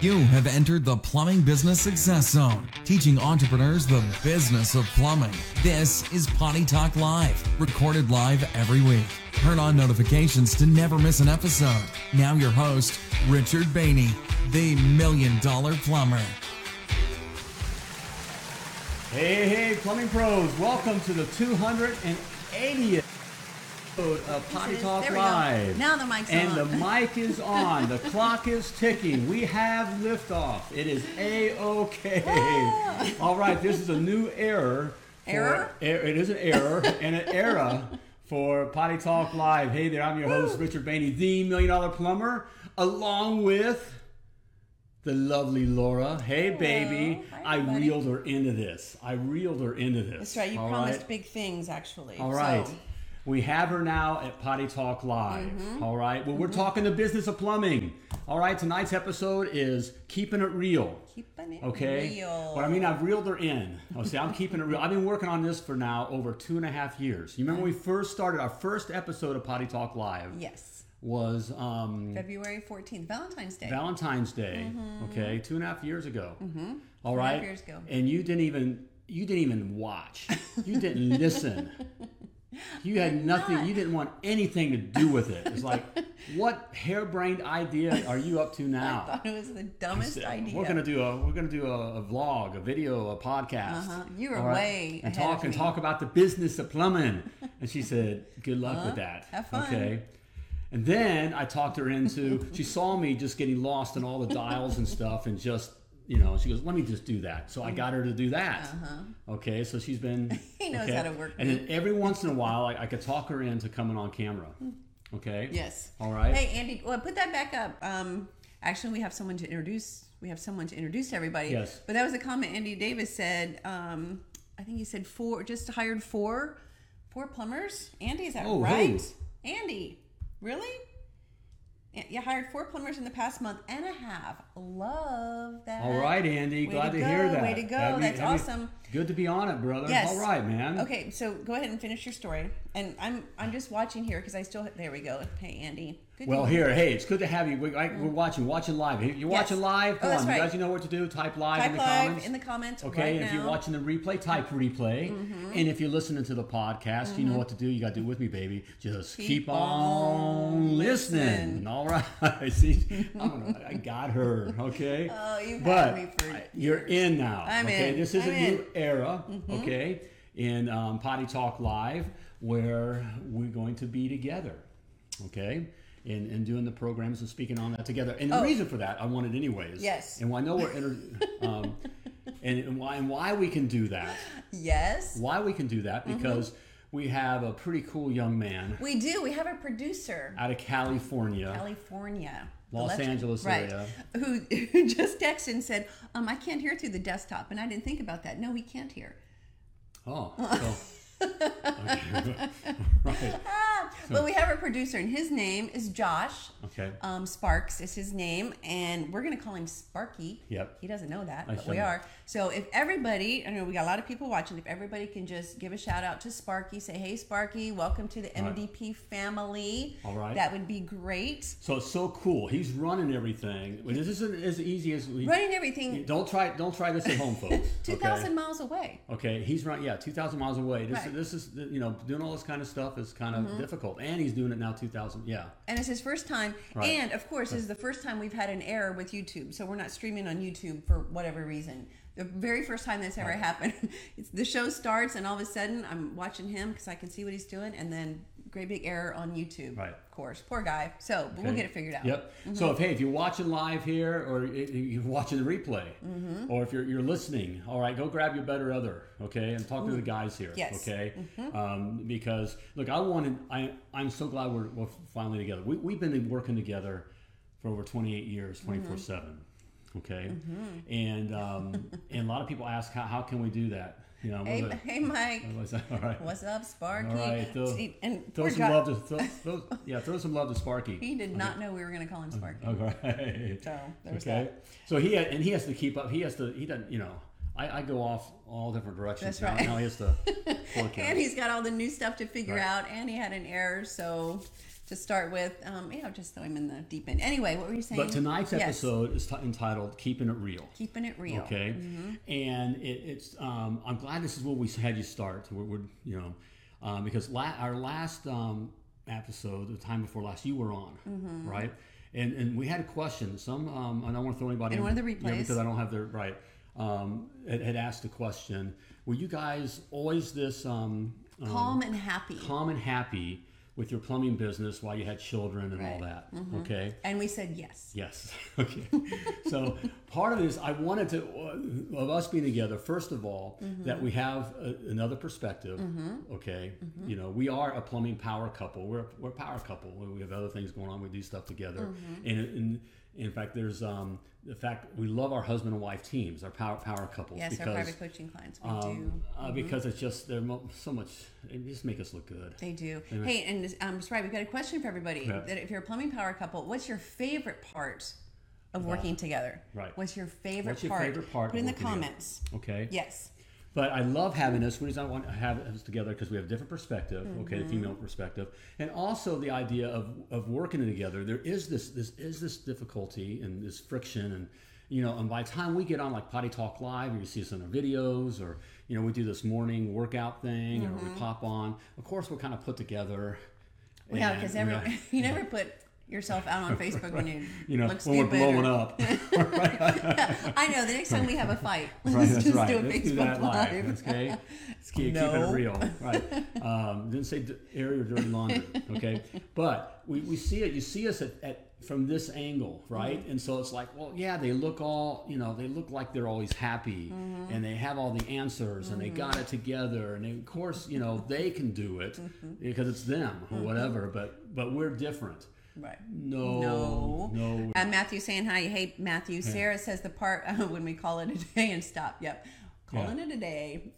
You have entered the Plumbing Business Success Zone, teaching entrepreneurs the business of plumbing. This is Potty Talk Live, recorded live every week. Turn on notifications to never miss an episode. Now, your host, Richard Bainey, the Million Dollar Plumber. Hey, hey, plumbing pros! Welcome to the 280th episode of Potty is- Talk. Live. Now the mic's and on. And the mic is on. the clock is ticking. We have liftoff. It is a okay. All right, this is a new error. for- Error? er- it is an error and an era for Potty Talk Live. Hey there, I'm your host Richard Bainey, the Million Dollar Plumber, along with. The lovely Laura. Hey, baby. Hi, I reeled her into this. I reeled her into this. That's right. You All promised right? big things, actually. All right. So, We have her now at Potty Talk Live. Mm-hmm. All right. Well, we're talking the business of plumbing. All right. Tonight's episode is keeping it real. keeping it Okay. real. But I mean, I've reeled her in. Oh, see, I'm keeping it real. I've been working on this for now over two and a half years. You remember when we first started our first episode of Potty Talk Live yes. was um, February 14th, Valentine's Day. Valentine's Day. Okay, two and a half years ago. Mm-hmm. All and a half years ago. And you didn't even you didn't even watch. You didn't listen. You had nothing. not. You didn't want anything to do with it. It's like, what harebrained idea are you up to now? I thought it was the dumbest idea. We're gonna do a we're gonna do a, a vlog, a video, a podcast. Uh-huh. You were All way and talk and talk about the business of plumbing. And she said, "Good luck with that." have fun. Okay. And then I talked her into. she saw me just getting lost in all the dials and stuff, and just you know, she goes, "Let me just do that." So I got her to do that. Okay, so she's been. Uh-huh. He knows okay. how to work And then every once in a while, I, I could talk her into coming on camera. Okay. Yes. All right. Hey, Andy, well, put that back up. Um, actually, we have someone to introduce. We have someone to introduce to everybody. Yes. But that was a comment Andy Davis said. Um, I think he said four, just hired four, four plumbers. Andy, is that Oh, right? who? Andy, really? You hired four plumbers in the past month and a half. Love that. All right, Andy. Way Glad to to, hear that. way to go. Have That's you- awesome. Good to be on it, brother. Yes. All right, man. Okay, so go ahead and finish your story. And I'm I'm just watching here because I still there we go. Hey Andy. Good Well, here, hey, it's good to have you. We, I, we're watching, watching live. You're Yes. watching live, Oh, come that's on, right. you guys. You know what to do. Type live type in the live comments. in the comments. okay, right and if you're. Mm-hmm. watching the replay, type replay. And if you're listening to the podcast, you know what to do. You got to do it with me, baby. Just keep, Keep on, listening. listening. All right. See, I'm gonna, I got her. Okay. Oh, had but me for you're in now. I'm okay. in. This is I'm a in. Mm-hmm. era. Okay. In um, Potty Talk Live, where we're going to be together. Okay. And, and doing the programs and speaking on that together. And the Oh. reason for that, I wanted anyways. Yes. And I know we're inter- um, and, and why and why we can do that. Yes, Why we can do that Mm-hmm. because we have a pretty cool young man we do. We have a producer, out of California. California, Los Angeles right? area. Who, who just texted and said, um, "I can't hear through the desktop," and I didn't think about that. No, he can't hear. Oh. So, okay. right. Ah, but we have a producer, and his name is Josh. Okay. Um, Sparks is his name, and we're gonna call him Sparky. Yep. He doesn't know that, I but we are. So if everybody, I know we got a lot of people watching. If everybody can just give a shout out to Sparky, say, "Hey, Sparky, welcome to the right. MDP family." All right. That would be great. So it's so cool. He's running everything. This isn't as easy as we. Running everything Don't try. Don't try this at home, folks. two thousand miles away. Okay, he's run. Yeah, two thousand miles away. This, Right. Mm-hmm. this is you know doing all this kind of stuff is kind of difficult, and he's doing it now. Two thousand. Yeah. And it's his first time. Right. And of course, this is the first time we've had an error with YouTube. So we're not streaming on YouTube for whatever reason. The very first time that's ever happened, it's, the show starts, and all of a sudden I'm watching him because I can see what he's doing, and then great big error on YouTube. Right. Of course. Poor guy. So, but okay. we'll get it figured out. Yep. Mm-hmm. So, if, hey, if you're watching live here or you're watching the replay mm-hmm. or if you're, you're listening, all right, go grab your better other, okay, and talk Ooh. to the guys here, yes. okay? Mm-hmm. Um, because, look, I wanted, I, I'm so glad we're, we're finally together. We, we've been working together for over 28 years, mm-hmm. 24 7. Okay, mm-hmm. and um, and a lot of people ask how, how can we do that? You know, hey, hey Mike, what's up? All right. what's up, Sparky? All right, throw, and throw some love to throw, throw, yeah, throw some love to Sparky. He did not okay. know we were going to call him Sparky. Okay, so okay. So he and he has to keep up. He has to. He doesn't. You know, I, I, go off all different directions. That's right. Now, he has to and he's got all the new stuff to figure right. out, and he had an error, so to start with. Um, you know, just so I'm in the deep end. Anyway, what were you saying? But tonight's Yes. episode is t- entitled "Keeping It Real." keeping it real. Okay, Mm-hmm. and it, it's um, I'm glad this is where we had you start. We're, we're you know um, because la- our last um, episode, the time before last, you were on, Mm-hmm. right? And and we had a question. Some um, I don't want to throw anybody In one of the yeah, replays. because I don't have their right. Um, had, had asked a question. Were you guys always this um, um, Calm and happy. calm and happy with your plumbing business while you had children and all that? Mm-hmm. Okay. And we said yes. Yes. Okay. so part of this, I wanted to, uh, of us being together, first of all, Mm-hmm. that we have a, another perspective. Okay. Mm-hmm. You know, we are a plumbing power couple. We're, we're a power couple. We have other things going on. We do stuff together. Mm-hmm. And, and in fact, there's um, the fact we love our husband and wife teams, our power power couples. Yes, because, our private coaching clients. We um, do. uh, because it's just they're mo- so much. They just make us look good. They do. Hey, and um, right, we've got a question for everybody. Yeah. That if you're a plumbing power couple, what's your favorite part of working together? Right. What's your favorite What's your part? favorite part Put in the working together? comments. Okay. Yes. But I love having this. The reason I want to have us together because we have a different perspective, okay, Mm-hmm. the female perspective, and also the idea of, of working together. There is this this is this difficulty and this friction, and you know, and by the time we get on like Potty Talk Live, or you see us in our videos, or you know, we do this morning workout thing, or Mm-hmm. we pop on. Of course, we're kind of put together. Yeah, because every, you never put yourself out on Facebook when you, you know, look when we're blowing or- up. I know. The next time we have a fight, let's Right, just right. do a Let's Facebook do live. live. Okay, Let's keep, No. it real. Right. Um, didn't say air your dirty laundry. Okay, but we, we see it. You see us at, at from this angle, right? Mm-hmm. And so it's like, well, yeah, they look all, you know, they look like they're always happy, Mm-hmm. and they have all the answers, and they got it together, and they, of course, you know, they can do it Mm-hmm. because it's them or whatever. But but we're different. Right. No, No. no. Uh, Matthew saying hi. Hey, Matthew. Sarah says the part uh, when we call it a day and stop. Yep. Calling it a day.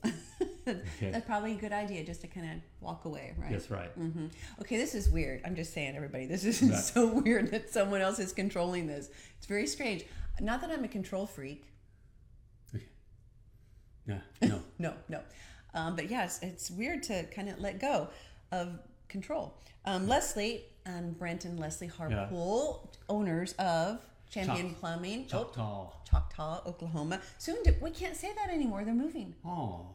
okay. That's probably a good idea just to kind of walk away, right? That's right. hmm Okay, this is weird. I'm just saying, everybody, this is so weird that someone else is controlling this. It's very strange. Not that I'm a control freak. Okay. Yeah. No. No, no. Um, but yes, it's weird to kind of let go of control. Um, Leslie and Brent and Leslie Harpool, owners of Champion Choc- Plumbing, Choctaw. Choctaw, Oklahoma. Soon to, we can't say that anymore. They're moving. Oh,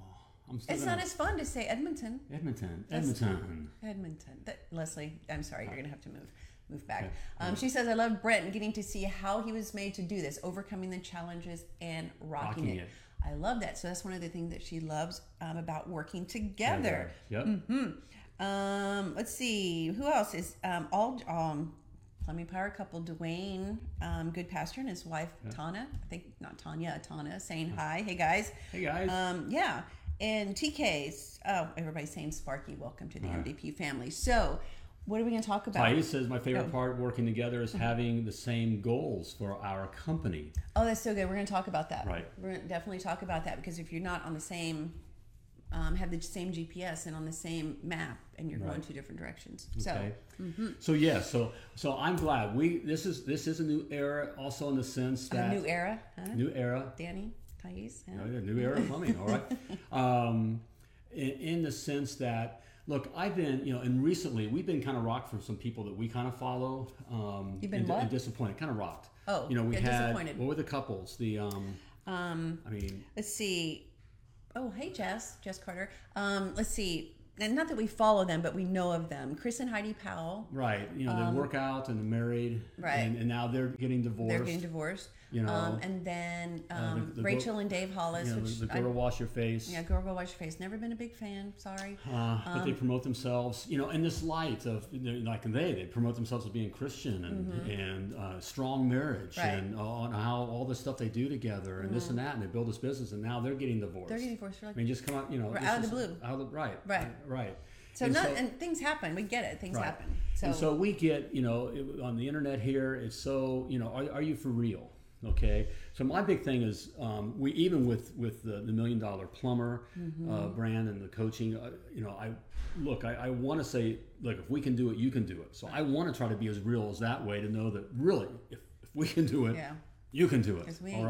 I'm still It's gonna- not as fun to say Edmonton. Edmonton. Edmonton. Edmonton. That, Leslie, I'm sorry, you're gonna have to move move back. Um, she says, "I love Brent and getting to see how he was made to do this, overcoming the challenges and rocking, Rocking it. it. I love that. So that's one of the things that she loves um, about working together. Yep. Um, let's see, who else is um, all um, plumbing power couple Dwayne, um, good pastor, and his wife Tana. I think not Tanya, Tana, saying hi. Hey guys. Hey guys. Um, yeah, and TK's. Oh, everybody's saying Sparky. Welcome to the MDP family. So, what are we going to talk about? Thais says my favorite Oh. part working together is having the same goals for our company. Oh, that's so good. We're going to talk about that. Right. We're going to definitely talk about that because if you're not on the same, um, have the same GPS and on the same map, and you're going Right. two different directions. Okay. So, So yeah, so so I'm glad we this is this is a new era also in the sense a that new era, huh? new era Danny, Thais. huh? Oh, yeah, new era plumbing. All right. Um, in, in the sense that, look, I've been, you know, and recently we've been kind of rocked from some people that we kind of follow. Um, You've been and, what? and disappointed, kind of rocked. Oh, you know, we yeah, had what were the couples? The, um, Um, I mean, let's see. Oh, hey, Jess, Jess Carter. Um, let's see. And not that we follow them, but we know of them. Chris and Heidi Powell. right? You know, they work out and they're married, Um, Right. And, and now they're getting divorced. They're getting divorced. You know, um, and then um, the- the Rachel girl- and Dave Hollis, you know, which the, the I, girl wash your face. yeah, girl, go wash your face. Never been a big fan. Sorry. Uh, but Um, they promote themselves, you know, in this light of like they they promote themselves as being Christian and and uh, strong marriage Mm-hmm. Right. Mm-hmm. and on how all the stuff they do together and this and that and they build this business and now they're getting divorced. They're getting divorced. We're I mean, just come out, you know, Right, out of the blue. Out of the, right, Right. right. so and not, so- and things happen. We get it. Things Right. happen. So, and so we get, you know, it, on the internet here, it's so, you know, are, are you for real? Okay. So my big thing is, um, we even with with the, the million dollar plumber Mm-hmm. uh, brand and the coaching, uh, you know, I look, I, I want to say, look, if we can do it, you can do it. So I want to try to be as real as that way to know that really, if, if we can do it, Yeah. you can do it. we all no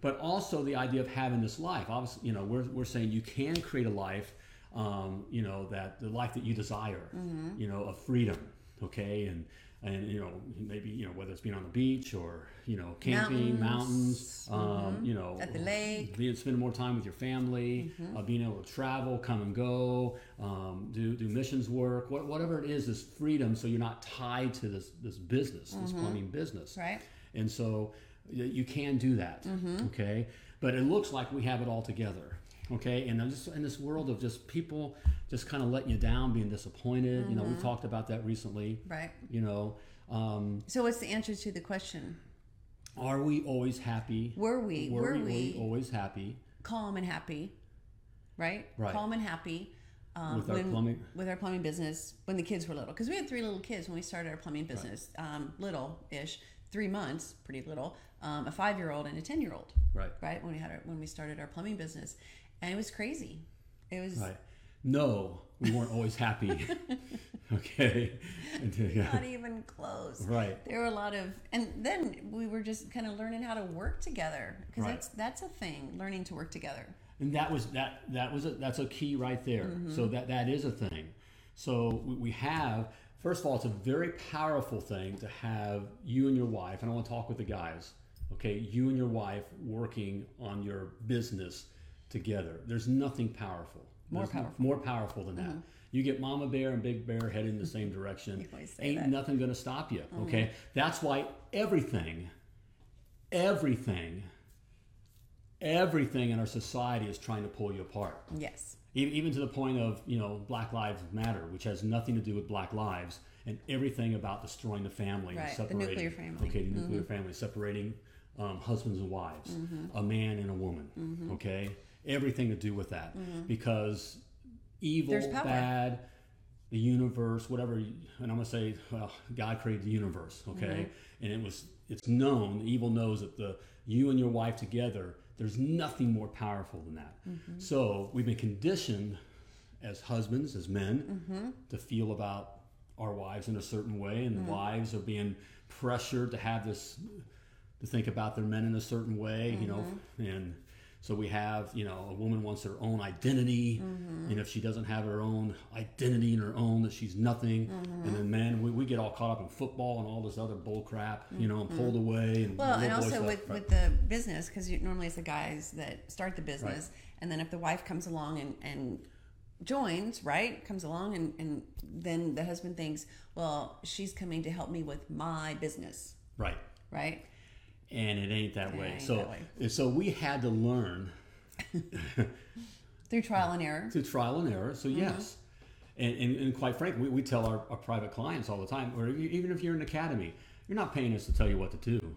But also the idea of having this life. Obviously, you know, we're, we're saying you can create a life, um, you know, that the life that you desire, Mm-hmm. you know, of freedom. okay, and and you know maybe you know whether it's being on the beach or you know camping, mountains, Mountains. um, you know At the lake. being spending more time with your family, uh, being able to travel, come and go, um, do do missions work, what, whatever it is, is freedom. So you're not tied to this this business, this plumbing business, Right. and so you can do that, okay. But it looks like we have it all together, okay. And I'm just in this world of just people just kind of letting you down, being disappointed. You know, we talked about that recently. Right. You know, um, So what's the answer to the question? are we always happy? Were we? Were, Were we, we always happy? calm and happy? Right. Right. Calm and happy. Um, With our when- plumbing- with our plumbing business when the kids were little because we had three little kids when we started our plumbing business um, little ish three months pretty little um, a five year old and a ten year old Right. right when we had our, when we started our plumbing business and it was crazy it was Right. No, we weren't always happy. okay. Not even close Right. there were a lot of and then we were just kind of learning how to work together because Right. that's that's a thing learning to work together And that was that that was a, that's a key right there. Mm-hmm. So that that is a thing. So we- we have first of all, it's a very powerful thing to have you and your wife. And I want to talk with the guys. Okay, you and your wife working on your business together. There's nothing powerful. More There's powerful. Mm-hmm. More powerful than that. You get Mama Bear and Big Bear heading in the same direction. Ain't that. Mm-hmm. nothing going to stop you. Okay, that's why everything, everything everything in our society is trying to pull you apart. yes Even to the point of, you know, Black Lives Matter, which has nothing to do with black lives and everything about destroying the family Right, and the separating. nuclear family. Okay, the nuclear family, separating um, husbands and wives, a man and a woman. Okay, everything to do with that because evil, bad, the universe, whatever. And I'm gonna say, well, God created the universe, okay? Mm-hmm. And it was, it's known. The evil knows that the you and your wife together, there's nothing more powerful than that. Mm-hmm. So we've been conditioned as husbands, as men, Mm-hmm. to feel about our wives in a certain way, and Mm-hmm. the wives are being pressured to have this, to think about their men in a certain way, you know, Mm-hmm. and. So we have, you know, a woman wants her own identity, Mm-hmm. and if she doesn't have her own identity in her own, that she's nothing. Mm-hmm. And then men, we, we get all caught up in football and all this other bull crap, you know, and pulled away. And Mm-hmm. Well, and also stuff. with, Right. with the business, because normally it's the guys that start the business, and then if the wife comes along and, and joins, right, comes along, and, and then the husband thinks, well, she's coming to help me with my business, right. right? And it ain't that way. ain't so, that way. so we had to learn Through trial and error. through trial and error. Mm-hmm. So yes, and, and, and quite frankly, we, we tell our, our private clients all the time, or even if you're in an academy, you're not paying us to tell you what to do.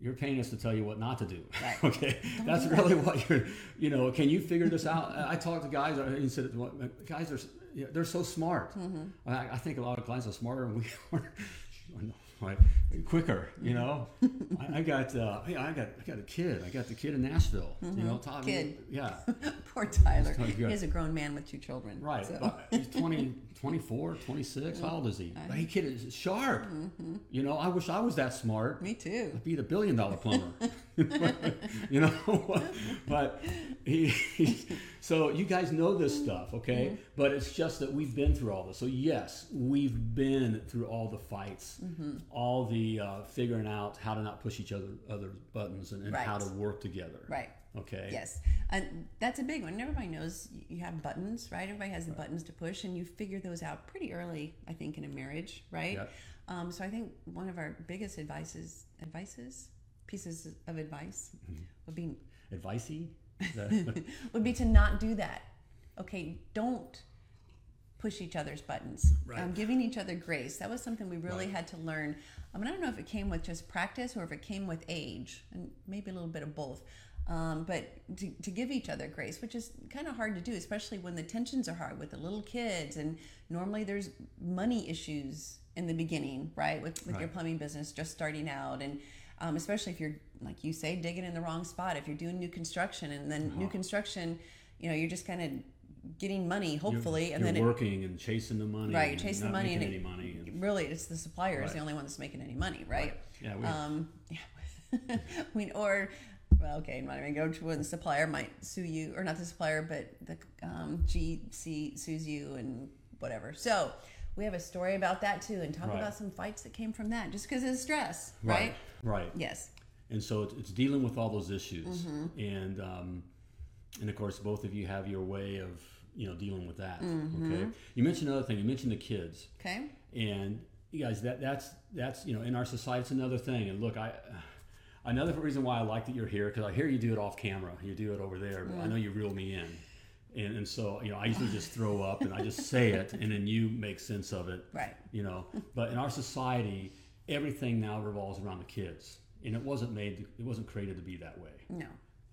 You're paying us to tell you what not to do. Right. okay, that's really what you're. You know, can you figure this out? I I talked to guys. and said, guys are they're so smart. Mm-hmm. I, I think a lot of clients are smarter than we are. Quicker. You know, I, I got, uh, hey, I got, I got a kid. I got the kid in Nashville. You know, Todd. Mm-hmm. Kid. Yeah, Poor Tyler. He's, He good. is a grown man with two children. Right. So. He's 20, 24, 26. How old is he? He kid is sharp. Mm-hmm. You know, I wish I was that smart. Me too. I'd be the billion dollar plumber. you know, but he, he's, so you guys know this stuff, okay? Mm-hmm. But it's just that we've been through all this. So yes, we've been through all the fights, Mm-hmm. all the uh, figuring out how to not push each other other buttons and, and how to work together. Right. Okay. Yes, and that's a big one. Everybody knows you have buttons, right? Everybody has the buttons to push, and you figure those out pretty early, I think, in a marriage, right? Yep. Um, so I think one of our biggest advices, advices, pieces of advice Mm-hmm. would be Advicey? Would be to not do that. Okay, don't push each other's buttons. Right. Um, giving each other grace. That was something we really Right. had to learn. I mean, I don't know if it came with just practice or if it came with age, and maybe a little bit of both. Um, but to, to give each other grace, which is kind of hard to do, especially when the tensions are hard with the little kids, and normally there's money issues in the beginning, right? With with your plumbing business just starting out, and um, especially if you're like you say digging in the wrong spot, if you're doing new construction, and then Uh-huh. new construction, you know, you're just kind of getting money, hopefully, and you're then it, working and chasing the money. right, you're and chasing the money, and it, any money. and- really, it's the supplier is the only one that's making any money, right? Yeah, we, Um, yeah. I mean, or well, okay, I'm not even going to when the supplier might sue you, or not the supplier, but the um, GC sues you and whatever. So we have a story about that too, and talk Right. about some fights that came from that, just because of stress, right? Right. Yes. And so it's, it's dealing with all those issues, Mm-hmm. and um, and of course, both of you have your way of you know dealing with that. Mm-hmm. Okay. You mentioned another thing. You mentioned the kids, Okay. and you guys, that that's that's you know in our society, it's another thing. And look, I. Another reason why I like that you're here because I hear you do it off camera. You do it over there, but I know you reel me in, and, and so you know I usually just throw up and I just say it, and then you make sense of it Right. you know but in our society everything now revolves around the kids and it wasn't made it wasn't created to be that way No.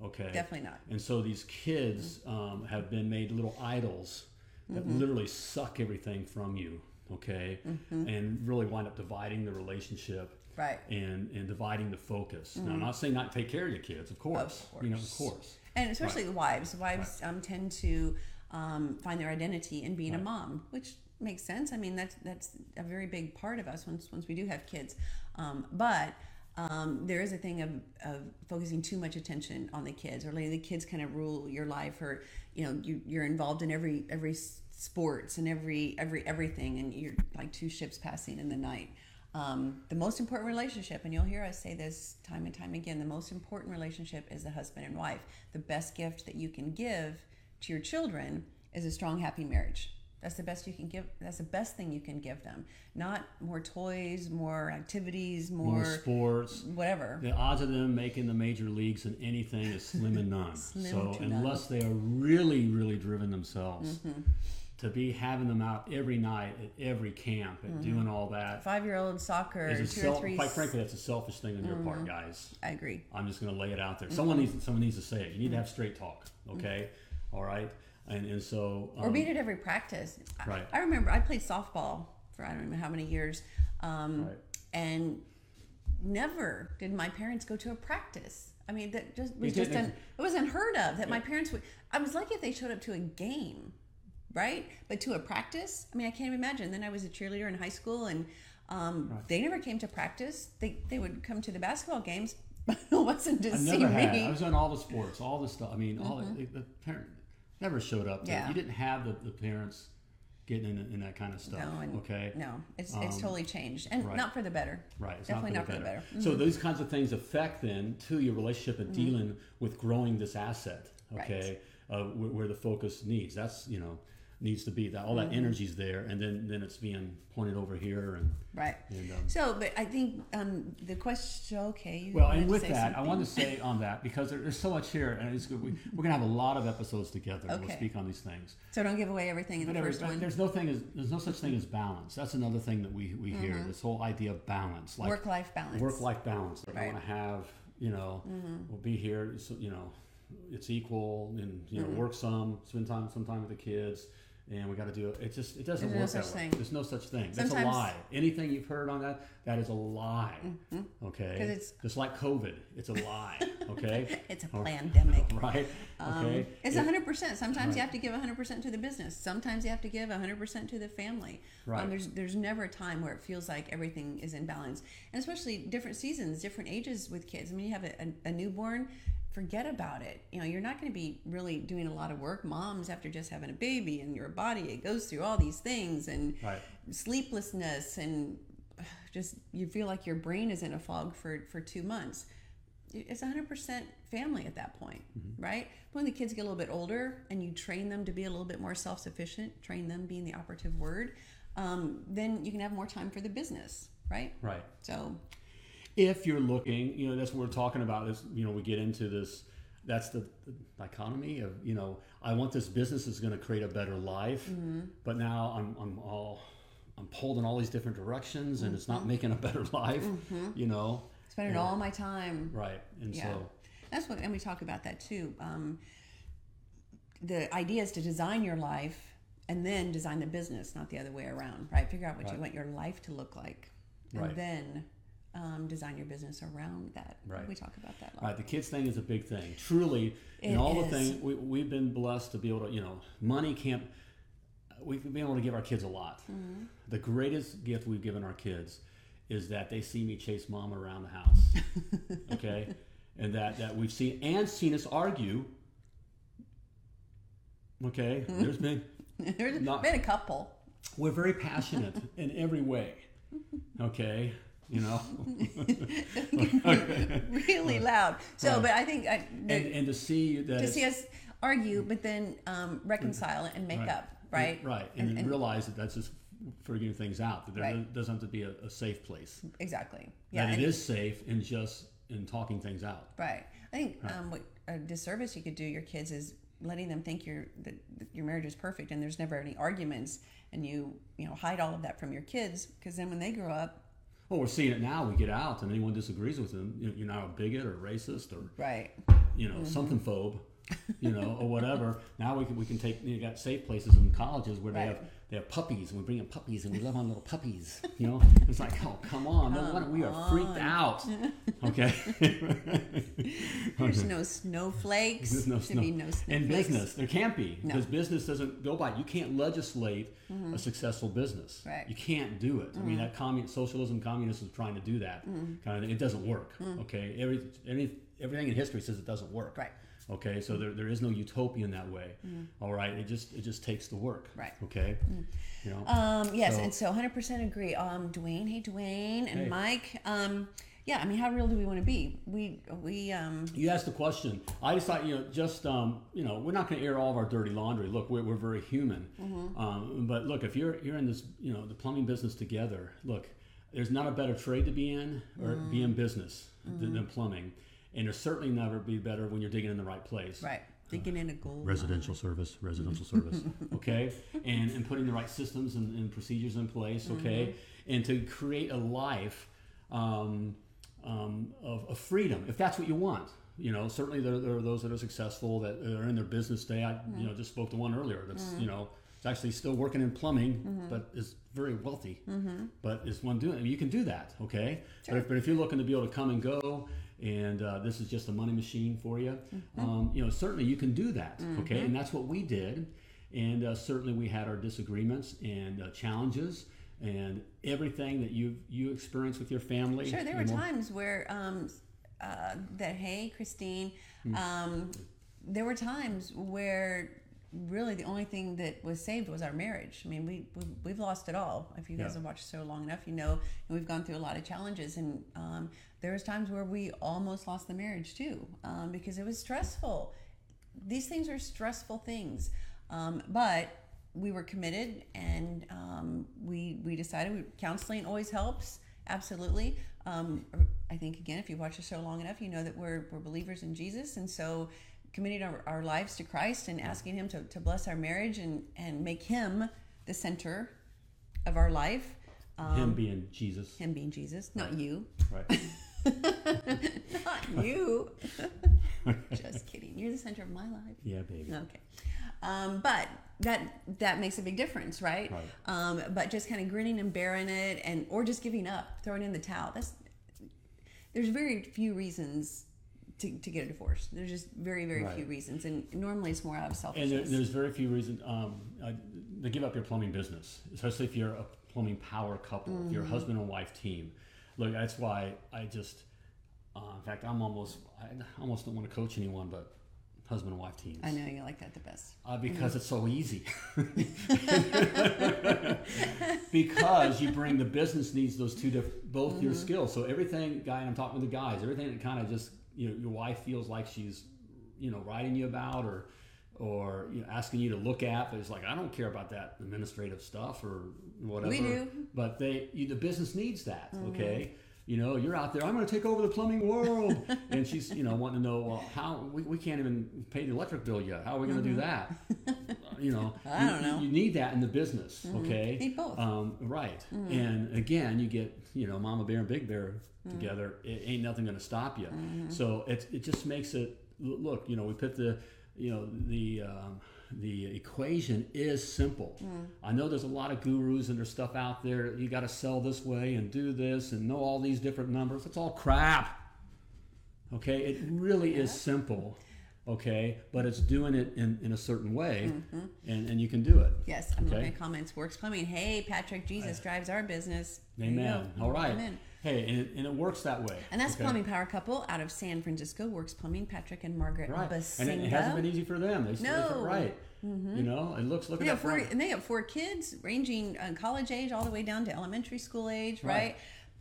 okay Definitely not. and so these kids um, have been made little idols that Mm-hmm. literally suck everything from you okay Mm-hmm. and really wind up dividing the relationship Right. and and dividing the focus now i'm not saying not take care of your kids of course, you know of Mm-hmm. course. And especially the wives. Wives um, tend to um, find their identity in being a mom, which makes sense. I mean, that's that's a very big part of us once once we do have kids. Um, but um, there is a thing of, of focusing too much attention on the kids, or letting the kids kind of rule your life, or you know, you, you're involved in every every sports and every every everything, and you're like two ships passing in the night. Um, the most important relationship, and you'll hear us say this time and time again, the most important relationship is the husband and wife. The best gift that you can give to your children is a strong, happy marriage. That's the best you can give. That's the best thing you can give them. Not more toys, more activities, more, more sports whatever. The odds of them making the major leagues in anything is slim and none. Slim so to none. unless they are really, really driven themselves, Mm-hmm. To be having them out every night at every camp and doing all that Five-year-old soccer, is a Mm-hmm. two self, or three. Mm-hmm. quite frankly, that's a selfish thing on your part, guys. I agree. I'm just going to lay it out there. Someone Mm-hmm. needs someone needs to say it. You need to have straight talk, okay? All right, and and so or um, beat at every practice. Right. I, remember I played softball for I don't know how many years, um, Right. and never did my parents go to a practice. I mean, that just was just it was unheard of that my parents would. I was lucky if they showed up to a game, right? But to a practice, I mean, I can't even imagine. Then I was a cheerleader in high school, and um, they never came to practice. They they would come to the basketball games, but it wasn't to I see never had. me. Mm-hmm. I was on all the sports, all the stuff. I mean, all the, the parent never showed up. Yeah. You didn't have the, the parents getting in, in that kind of stuff. No, and okay. no, it's it's Um, totally changed, and right. not for the better. Right. It's Definitely not for the better. Mm-hmm. So those kinds of things affect then to your relationship and dealing with growing this asset. Mm-hmm. Right. Okay. Uh, where, where the focus needs. That's you know needs to be that all that Mm-hmm. energy's there, and then then it's being pointed over here and Right. and. Um, So, but I think um, the question. Okay. You Well, and with that, I something. wanted to say on that because there, there's so much here, and it's, we, we're gonna have a lot of episodes together. and We'll speak on these things. So don't give away everything in But the first one. there's no thing as there's no such thing as balance. That's another thing that we, we hear. This whole idea of balance, like Work life balance. work life balance. I Right. Mm-hmm. want to have, you know, we'll be here. So, you know, it's equal, and you know, work some, spend time some time with the kids, and we got to do it. It just it doesn't There's no work such that way. thing. There's no such thing. That's a Sometimes- lie. Anything you've heard on that, that is a lie. Okay, 'Cause it's- just like COVID, it's a lie. Okay, it's a pandemic. right? Um, Okay, it's It- 100%. Sometimes Right. you have to give 100% to the business. Sometimes you have to give 100% to the family. Right. Um, there's there's never a time where it feels like everything is in balance. And especially different seasons, different ages with kids. I mean, you have a, a, a newborn, forget about it. You know, you're not going to be really doing a lot of work. Moms, after just having a baby and your body, it goes through all these things and Right. sleeplessness and just you feel like your brain is in a fog for, for two months it's 100% family at that point right when the kids get a little bit older and you train them to be a little bit more self-sufficient train them being the operative word um, then you can have more time for the business right right. so if you're looking, you know, that's what we're talking about. Is you know, we get into this. That's the, the dichotomy of you know, I want this business is going to create a better life, mm-hmm. but now I'm I'm all I'm pulled in all these different directions, and it's not mm-hmm. making a better life. Mm-hmm. You know, spending all my time right? And Yeah. so That's what, and we talk about that too. Um, the idea is to design your life and then design the business, not the other way around, right? Figure out what you want your life to look like, and Right. then um, design your business around that. Right. We talk about that a lot. Right, the kids thing is a big thing. Truly, and all the things we, we've been blessed to be able to, you know, money can't. We've been able to give our kids a lot. Mm-hmm. The greatest gift we've given our kids is that they see me chase mom around the house. okay, and that that we've seen and seen us argue. Okay, Mm-hmm. there's been There's Not- been a couple. we're very passionate in every way. Okay, you know, really loud. So, Right. but I think I, and, and to see that to see us argue, but then um, reconcile and make Right. up, right? And- right, and, then realize that that's just figuring things out. That there Right. doesn't have to be a, a safe place. Exactly. Yeah. that and- it is safe in just in talking things out. Right. I think um, what a disservice you could do your kids is letting them think your that your marriage is perfect and there's never any arguments, and you you know hide all of that from your kids because then when they grow up, Well, we're seeing it now. We get out, and anyone disagrees with them, you- you're now a bigot or racist or right? you know Mm-hmm. something phobe, you know, or whatever. Now we can we can take you got safe places in colleges where Right. they have puppies, and we bring in puppies, and we love on little puppies. You know, it's like, oh come on, no wonder we are freaked out. Okay. There's no snowflakes. There's no snow- no snowflakes. In business, there can't be No. Mm-hmm. because business doesn't go by. You can't legislate a successful business. Right. Mm-hmm. You can't do it. I mean, that commun- socialism, communism is trying to do that. Kind of, it doesn't work. Okay, every, any, everything in history says it doesn't work. Right. Okay, so there, there is no utopia in that way. All right, it just it just takes the work. Right. Okay. You know. Um, yes, So- and so 100% agree. Um, Dwayne, hey Dwayne and Hey. Mike. Um, yeah, I mean, how real do we want to be? We we um, You asked the question. I just thought, you know, just um, you know, we're not going to air all of our dirty laundry. Look, we're, we're very human. Mm-hmm. Um, but look, if you're you're in this, you know, the plumbing business together, look, there's not a better trade to be in or be Mm. in business than, than plumbing, and there's certainly never be better when you're digging in the right place. right digging in a gold. Residential service, residential service, okay, and and putting the right systems and, and procedures in place, okay, and to create a life um, um, of, of freedom, if that's what you want. You know, certainly there, there are those that are successful that are in their business day. I you know just spoke to one earlier that's you know is actually still working in plumbing, but is very wealthy. But is one doing? I mean, you can do that, okay. But, if, but if you're looking to be able to come and go, and uh, this is just a money machine for you, um, you know, certainly you can do that, okay. And that's what we did, and uh, certainly we had our disagreements and uh, challenges. And everything that you you experienced with your family. Sure, there were more- times where um, uh, that hey Christine, Hmm. um, there were times where really the only thing that was saved was our marriage. I mean, we, we we've lost it all. If you guys Yeah. have watched so long enough, you know, and we've gone through a lot of challenges, and um, there was times where we almost lost the marriage too um, because it was stressful. These things are stressful things, um, but we were committed and um, we we decided we, counseling always helps absolutely um, i think again if you watch the show long enough you know that we're, we're believers in jesus and so committing our, our lives to christ and asking him to, to bless our marriage and, and make him the center of our life um, him being Jesus, him being jesus not you right? not you just kidding you're the center of my life yeah, baby. Okay. Um, but that that makes a big difference, right? Right. Um, but just kind of grinning and bearing it, and or just giving up, throwing in the towel. That's there's very few reasons to, to get a divorce. There's just very very few reasons, and normally it's more out of And selfishness. there, there's very few reasons um, uh, to give up your plumbing business, especially if you're a plumbing power couple, if you're a husband and wife team. Look, that's why I just, uh, in fact, I'm almost, I almost don't want to coach anyone, but husband and wife teams. I know you like that the best. Uh, because it's so easy. because you bring the business needs those two different, both your skills. So everything, guy, and I'm talking to the guys, everything that kind of just, you know, your wife feels like she's, you know, writing you about or, or you know, asking you to look at, but it's like I don't care about that administrative stuff or whatever. We do. but they, you, the business needs that. Mm-hmm. Okay. You know, you're out there. I'm going to take over the plumbing world, and she's, you know, wanting to know well, how we, we can't even pay the electric bill yet. How are we going to do mm-hmm. that? you know, I you- don't know. You, need that in the business, mm-hmm. okay? Need both. Um, right. Mm-hmm. And again, you get, you know, Mama Bear and Big Bear together. It ain't nothing going to stop you. So it, it just makes it look. You know, we put the, you know, the um, the equation is simple. Mm. I know there's a lot of gurus and there's stuff out there. You got to sell this way and do this and know all these different numbers. It's all crap. Okay, it really is simple. Okay, but it's doing it in, in a certain way, mm-hmm. and, and you can do it. Yes, I'm Okay. looking at comments. Works plumbing. Hey, Patrick, Jesus drives our business. Amen. All right. Amen. Hey, and it, and it works that way. And that's okay? Plumbing Power Couple out of San Francisco. Works Plumbing. Patrick and Margaret Right. And it, it hasn't been easy for them. They, No. right. You know, it looks look They at have that four, and they have four kids, ranging uh, college age all the way down to elementary school age. Right. Right.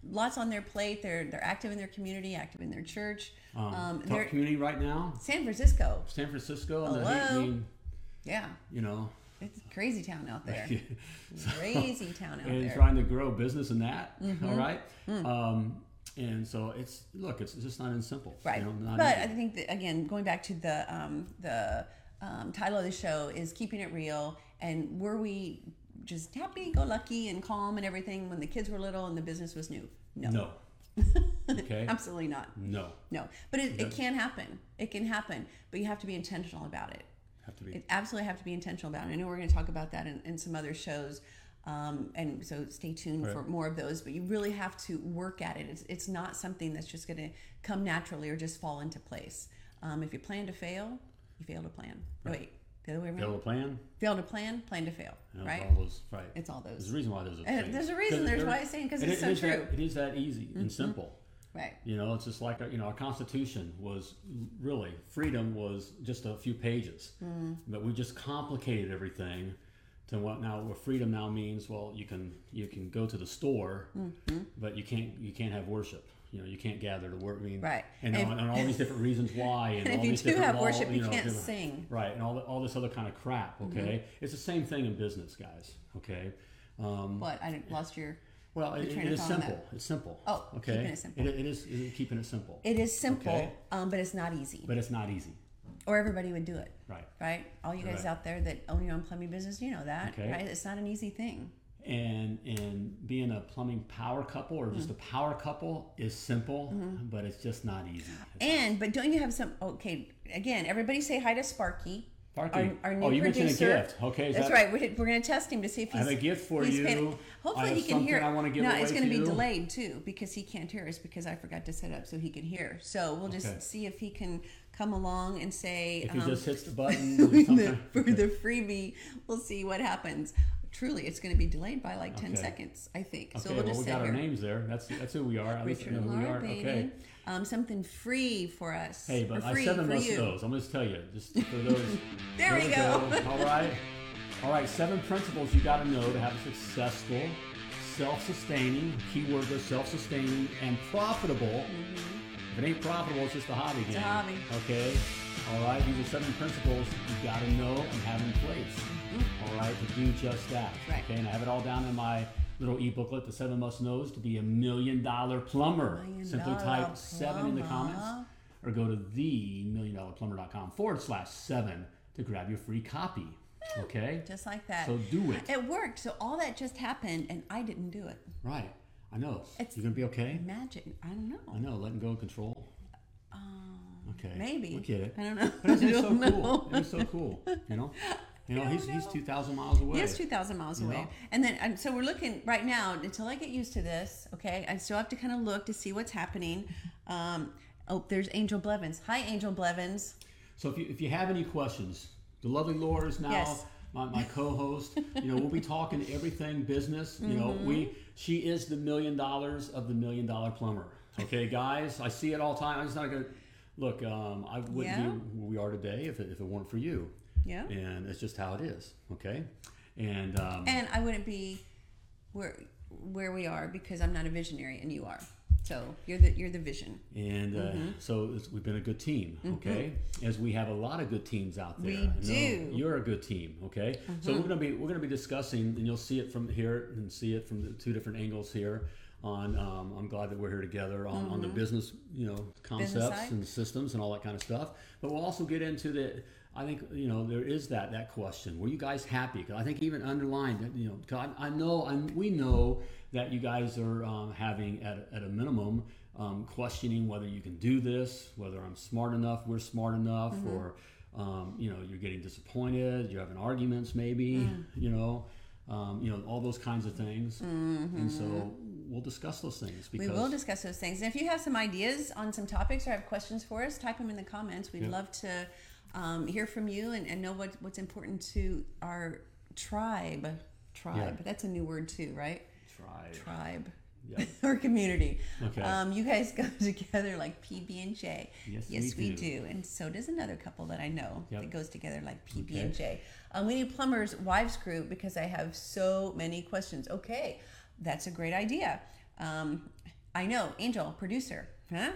Lots on their plate. They're they're active in their community, active in their church. Um, Um, top community right now, San Francisco. San Francisco, and the, I Hello? mean, Yeah, you know, it's crazy town out there. crazy town out and there. Mm-hmm. trying to grow business in that. all right, um, and so it's look, it's just not as simple. Right. You know, but easy. I think that again, going back to the um, the um, title of the show is keeping it real. And were we just happy, go lucky, and calm and everything when the kids were little and the business was new? No, no. okay. absolutely not. no. No, but it, it can happen. It can happen, but you have to be intentional about it. Have to be. It absolutely have to be intentional about it. I know we're going to talk about that in, in some other shows. Um, and so stay tuned for more of those. But you really have to work at it. It's, it's not something that's just going to come naturally or just fall into place. Um, if you plan to fail, you fail to plan. No, wait, the other way around. Fail to plan. Fail to plan, plan to fail. Know, right? All those, right. It's all those. There's a reason why there's a. And there's a reason. There's there- why it's saying, 'cause it it's so it that- true. Mm-hmm. it is that easy and simple. Right. You know, it's just like you know, our Constitution was really freedom was just a few pages, Mm. but we just complicated everything to what now what freedom now means. Well, you can you can go to the store, Mm-hmm. but you can't you can't have worship. You know, you can't gather to work. I mean, Right. And, And on, and all these different reasons why, and, And if all you these do different have law- worship, you know, can't sing. Right, and all all this other kind of crap. Mm-hmm. Okay, it's the same thing in business, guys. Okay. Um, What? I didn't- lost your. Well, it, it is on that. simple. It's simple. Oh, okay. keeping it simple. It, it is, it is keeping it simple. It is simple, Okay. um, but it's not easy. but it's not easy. or everybody would do it. Right. Right? All you guys Right. out there that own your own plumbing business, you know that, Okay. right? It's not an easy thing. And and being a plumbing power couple or just a power couple is simple, but it's just not easy. It's- And but don't you have some? Okay, again, everybody say hi to Sparky. Sparky. Our, our new Oh, you mentioned a producer. gift. Okay, is that's that- right. We're, we're going to test him to see if I he's. have a gift for you. paying- Hopefully I he can hear. I wanna give no, it's going to be delayed too because he can't hear us because I forgot to set up so he can hear. So we'll just Okay. see if he can come along and say. If he um, just hits the button, the, for the freebie, we'll see what happens. Truly, it's going to be delayed by like ten Okay. seconds, I think. So we'll well, just we got our here. names there. That's that's who we are. At Richard we know who we are. Baby. Okay. Um, something free for us. Hey, but I for most you. of those. I'm going to tell you, just for those. There we we go. All right. All right. Seven principles you got to know to have a successful, self-sustaining. Keyword is self-sustaining and profitable. If it ain't profitable, it's just a hobby game. Mm-hmm. a hobby. Okay. All right. These are seven principles you got to know and have in place. All right, to do just that. Mm-hmm. Right. Okay, and I have it all down in my little e-booklet, The Seven Must Knows to be a million dollar plumber. Million Simply dollar type seven in the comments or go to themilliondollarplumber.com forward slash seven to grab your free copy. Okay? Just like that. So do it. It worked. So all that just happened, and I didn't do it. Right. I know. It's- You're gonna be okay? Magic. I don't know. I know, letting go of control. Um, okay. Maybe. We get it. I don't know. But it's, so cool. know. It's so cool. You know? You know, he's he's two thousand miles away. He is 2,000 miles You away. know? And then, and so we're looking right now until I get used to this. Okay. I still have to kind of look to see what's happening. Um, oh, there's Angel Blevins. Hi, Angel Blevins. So if you, if you have any questions, the lovely Laura is now Yes. my, my co-host. You know, we'll be talking everything business. You know, Mm-hmm. we she is the million dollars of the million dollar plumber. Okay, guys, I see it all the time. I'm just not gonna look. Um, I wouldn't Yeah. be where we are today if it, if it weren't for you. Yeah. And it's just how it is. Okay, and um, And I wouldn't be where where we are because I'm not a visionary and you are. So you're the you're the vision. And uh, Mm-hmm. so we've been a good team, okay? As we have a lot of good teams out there. We do. Mm-hmm. You're a good team, okay? So we're gonna be we're gonna be discussing, and you'll see it from here and see it from the two different angles here. On um, I'm glad that we're here together on, on the business, you know, concepts Mm-hmm. side. and systems and all that kind of stuff. But we'll also get into the. I think you know there is that that question. Were you guys happy? 'Cause I think even underlined, that you know, 'cause I, I know I, we know that you guys are um, having at, a- at a minimum um, questioning whether you can do this, whether I'm smart enough, we're smart enough, or um, you know you're getting disappointed, you're having arguments maybe, you know. Um, you know all those kinds of things, and so we'll discuss those things we will discuss those things. And if you have some ideas on some topics or have questions for us, type them in the comments. We'd Yeah. love to um, hear from you and, and know what, what's important to our tribe. Tribe. Yeah. That's a new word too, right? Tribe. Yeah. our community. Okay. Um, you guys go together like PB and J. Yes, yes, we we, do. do. and so does another couple that I know Yep. that goes together like PB and J. Um, we need plumbers wives group because I have so many questions. Okay, that's a great idea. Um, I know Angel, producer, huh?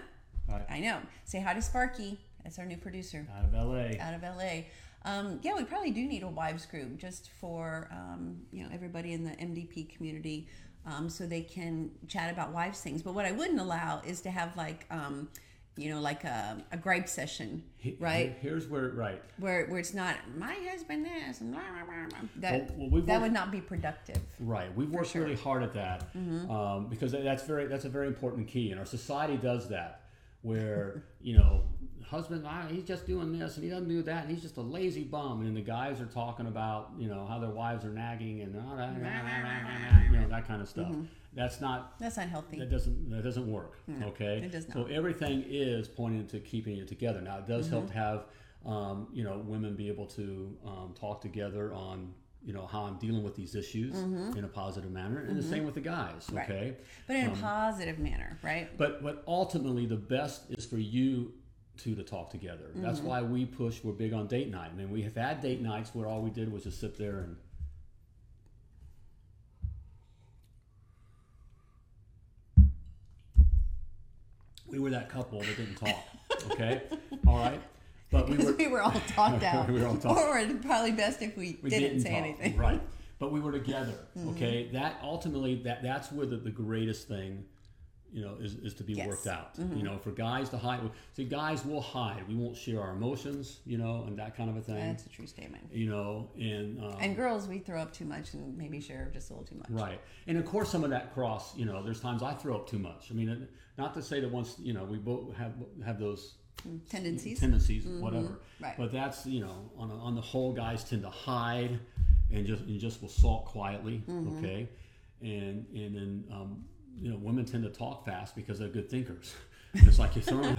Right. I know. Say hi to Sparky. That's our new producer Out of LA. out of LA. Um, yeah, we probably do need a wives group just for um, you know everybody in the MDP community, um, so they can chat about wives things. But what I wouldn't allow is to have like um, you know like a, a gripe session, right? here's where right. Where where it's not my husband this and blah, blah, blah, that Well, well, that worked- would not be productive. Right. We've worked really hard at that Mm-hmm. um, because that's very that's a very important key, and our society does that, where you know, husband, ah, he's just doing this and he doesn't do that, and he's just a lazy bum, and the guys are talking about you know how their wives are nagging and ah, ah, ah, ah, you know that kind of stuff. That's not That's not healthy. that doesn't that doesn't work. okay, it does So everything is pointing to keeping it together. Now it does help to have um, you know women be able to um, talk together on you know how I'm dealing with these issues mm-hmm. in a positive manner, and the mm-hmm. same with the guys. Right. Okay, but in a um, positive manner, right? but but ultimately the best is for you two to talk together. That's Mm-hmm. why we push. We're big on date night. I mean, we have had date nights where all we did was just sit there and. We were that couple that didn't talk. Okay, all right, but we were we were all talked out. We were all talked- Or probably best if we, we didn't, say talk, anything. Mm-hmm. right? But we were together. Okay, that ultimately that that's where the, the greatest thing, you know, is, is to be Yes. Mm-hmm. worked out. You know, for guys to hide. See, guys will hide. We won't share our emotions. You know, and that kind of a thing. That's a true statement. you know, and um, And girls, we throw up too much and maybe share just a little too much. Right, and of course, some of that cross. You know, there's times I throw up too much. I mean, not to say that once you know we both have have those Tendencies. tendencies, whatever. Mm-hmm. Right. But that's you know, on, a, on the whole, guys tend to hide and just and just will sulk quietly. Mm-hmm. Okay, and and then um, you know, women tend to talk fast because they're good thinkers. it's like you're throwing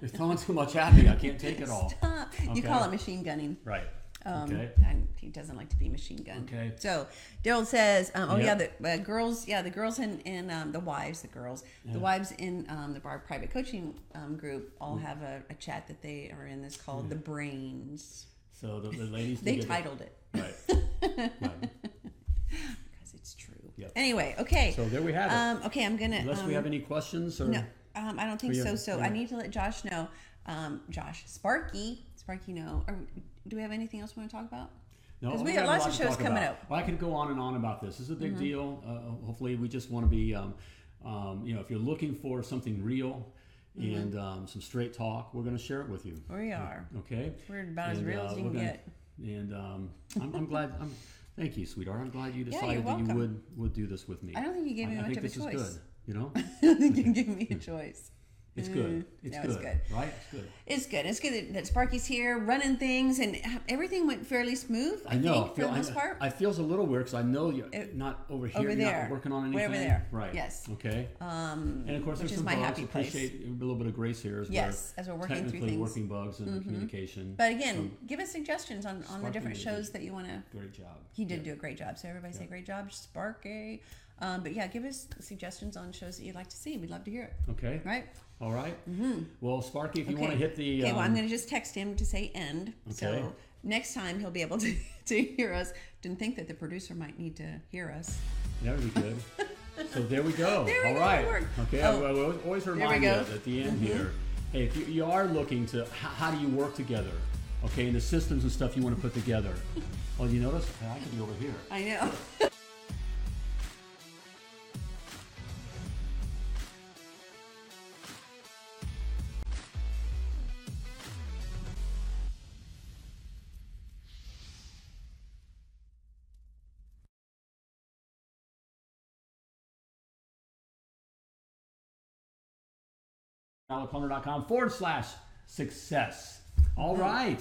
you're throwing too much at me. I can't take it all. Stop. You call it machine gunning. Right. Um, okay. and he doesn't like to be machine gunned. Okay. So Daryl says, um, oh yeah, the uh, girls, yeah, the girls in, in um, the wives, the girls, the wives in um, the bar private coaching um, group all Mm. have a, a chat that they are in. This called the Brains. So the, the ladies They titled it right. right. because it's true. Yep. Anyway, okay. So there we have it. Um, okay, I'm gonna. Unless we have any questions or No, um, I don't think so. So yeah. I need to let Josh know. Um, Josh, Sparky, Sparky, know. Or, do we have anything else we want to talk about? No, 'Cause we we have lots of shows coming about. up. Well, I could go on and on about this. This is a big Mm-hmm. deal. Uh, hopefully, we just want to be, um, um, you know, if you're looking for something real Mm-hmm. and um, some straight talk, we're going to share it with you. We are. Okay. We're about as And, real uh, as you can gonna- get. And um, I'm, I'm glad. I'm, thank you, sweetheart. I'm glad you decided that you would would do this with me. I don't think you gave me I, I much think of a this is choice. good. You know, I don't think you give me a choice. It's good. It's no, good. it's good. Right? It's good. It's good. It's good that, Sparky's here running things, and everything went fairly smooth. I, I know. think for feel- the most I, part. I feels a little weird because I know you're It- not over here. over you're there. not working on Way anything. over there. Right. Yes. Okay. um, And of course, there's some my bugs. happy place. Appreciate a little bit of grace here as Yes, we're as we're working through things. working bugs and communication. but again, give us suggestions on, on the different shows that you want to. great job. He did do a great job. So everybody say great job, Sparky. Um, but yeah, give us suggestions on shows that you'd like to see. We'd love to hear it. Okay. Right? All right. Well, Sparky, if you Okay. want to hit the. Okay, well, I'm um, going to just text him to say end. Okay. So next time he'll be able to, to hear us. Didn't think that the producer might need to hear us. That would be good. so there we go. There we All go, right. Okay. Oh. I, I always- remind you. Mm-hmm. at the end here. Hey, if you, you are looking to how, how do you work together, okay, and the systems and stuff you want to put together. Well, you notice I could be over here. I know. AlanPlumber.com forward slash success. All right.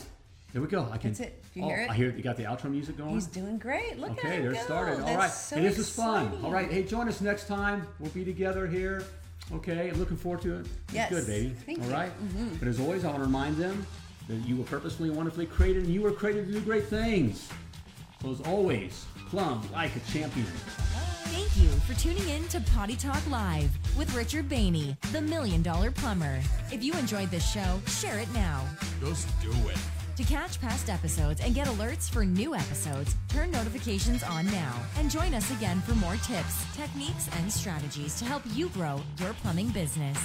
There we go. I can. That's it. Do you oh, hear it? I hear you got the outro music going. He's doing great. Look Okay, at him Okay, they're go. started. All That's right, so hey, this is fun. All right, hey, join us next time. We'll be together here. Okay, looking forward to it. It's Yes, good, baby. thank All right? Mm-hmm. But as always, I want to remind them that you were purposefully and wonderfully created, and you were created to do great things. So as always, plumb like a champion. You for tuning in to Potty Talk Live with Richard Bainey, the Million Dollar Plumber. If you enjoyed this show, share it now. Just do it. To catch past episodes and get alerts for new episodes, turn notifications on now and join us again for more tips, techniques, and strategies to help you grow your plumbing business.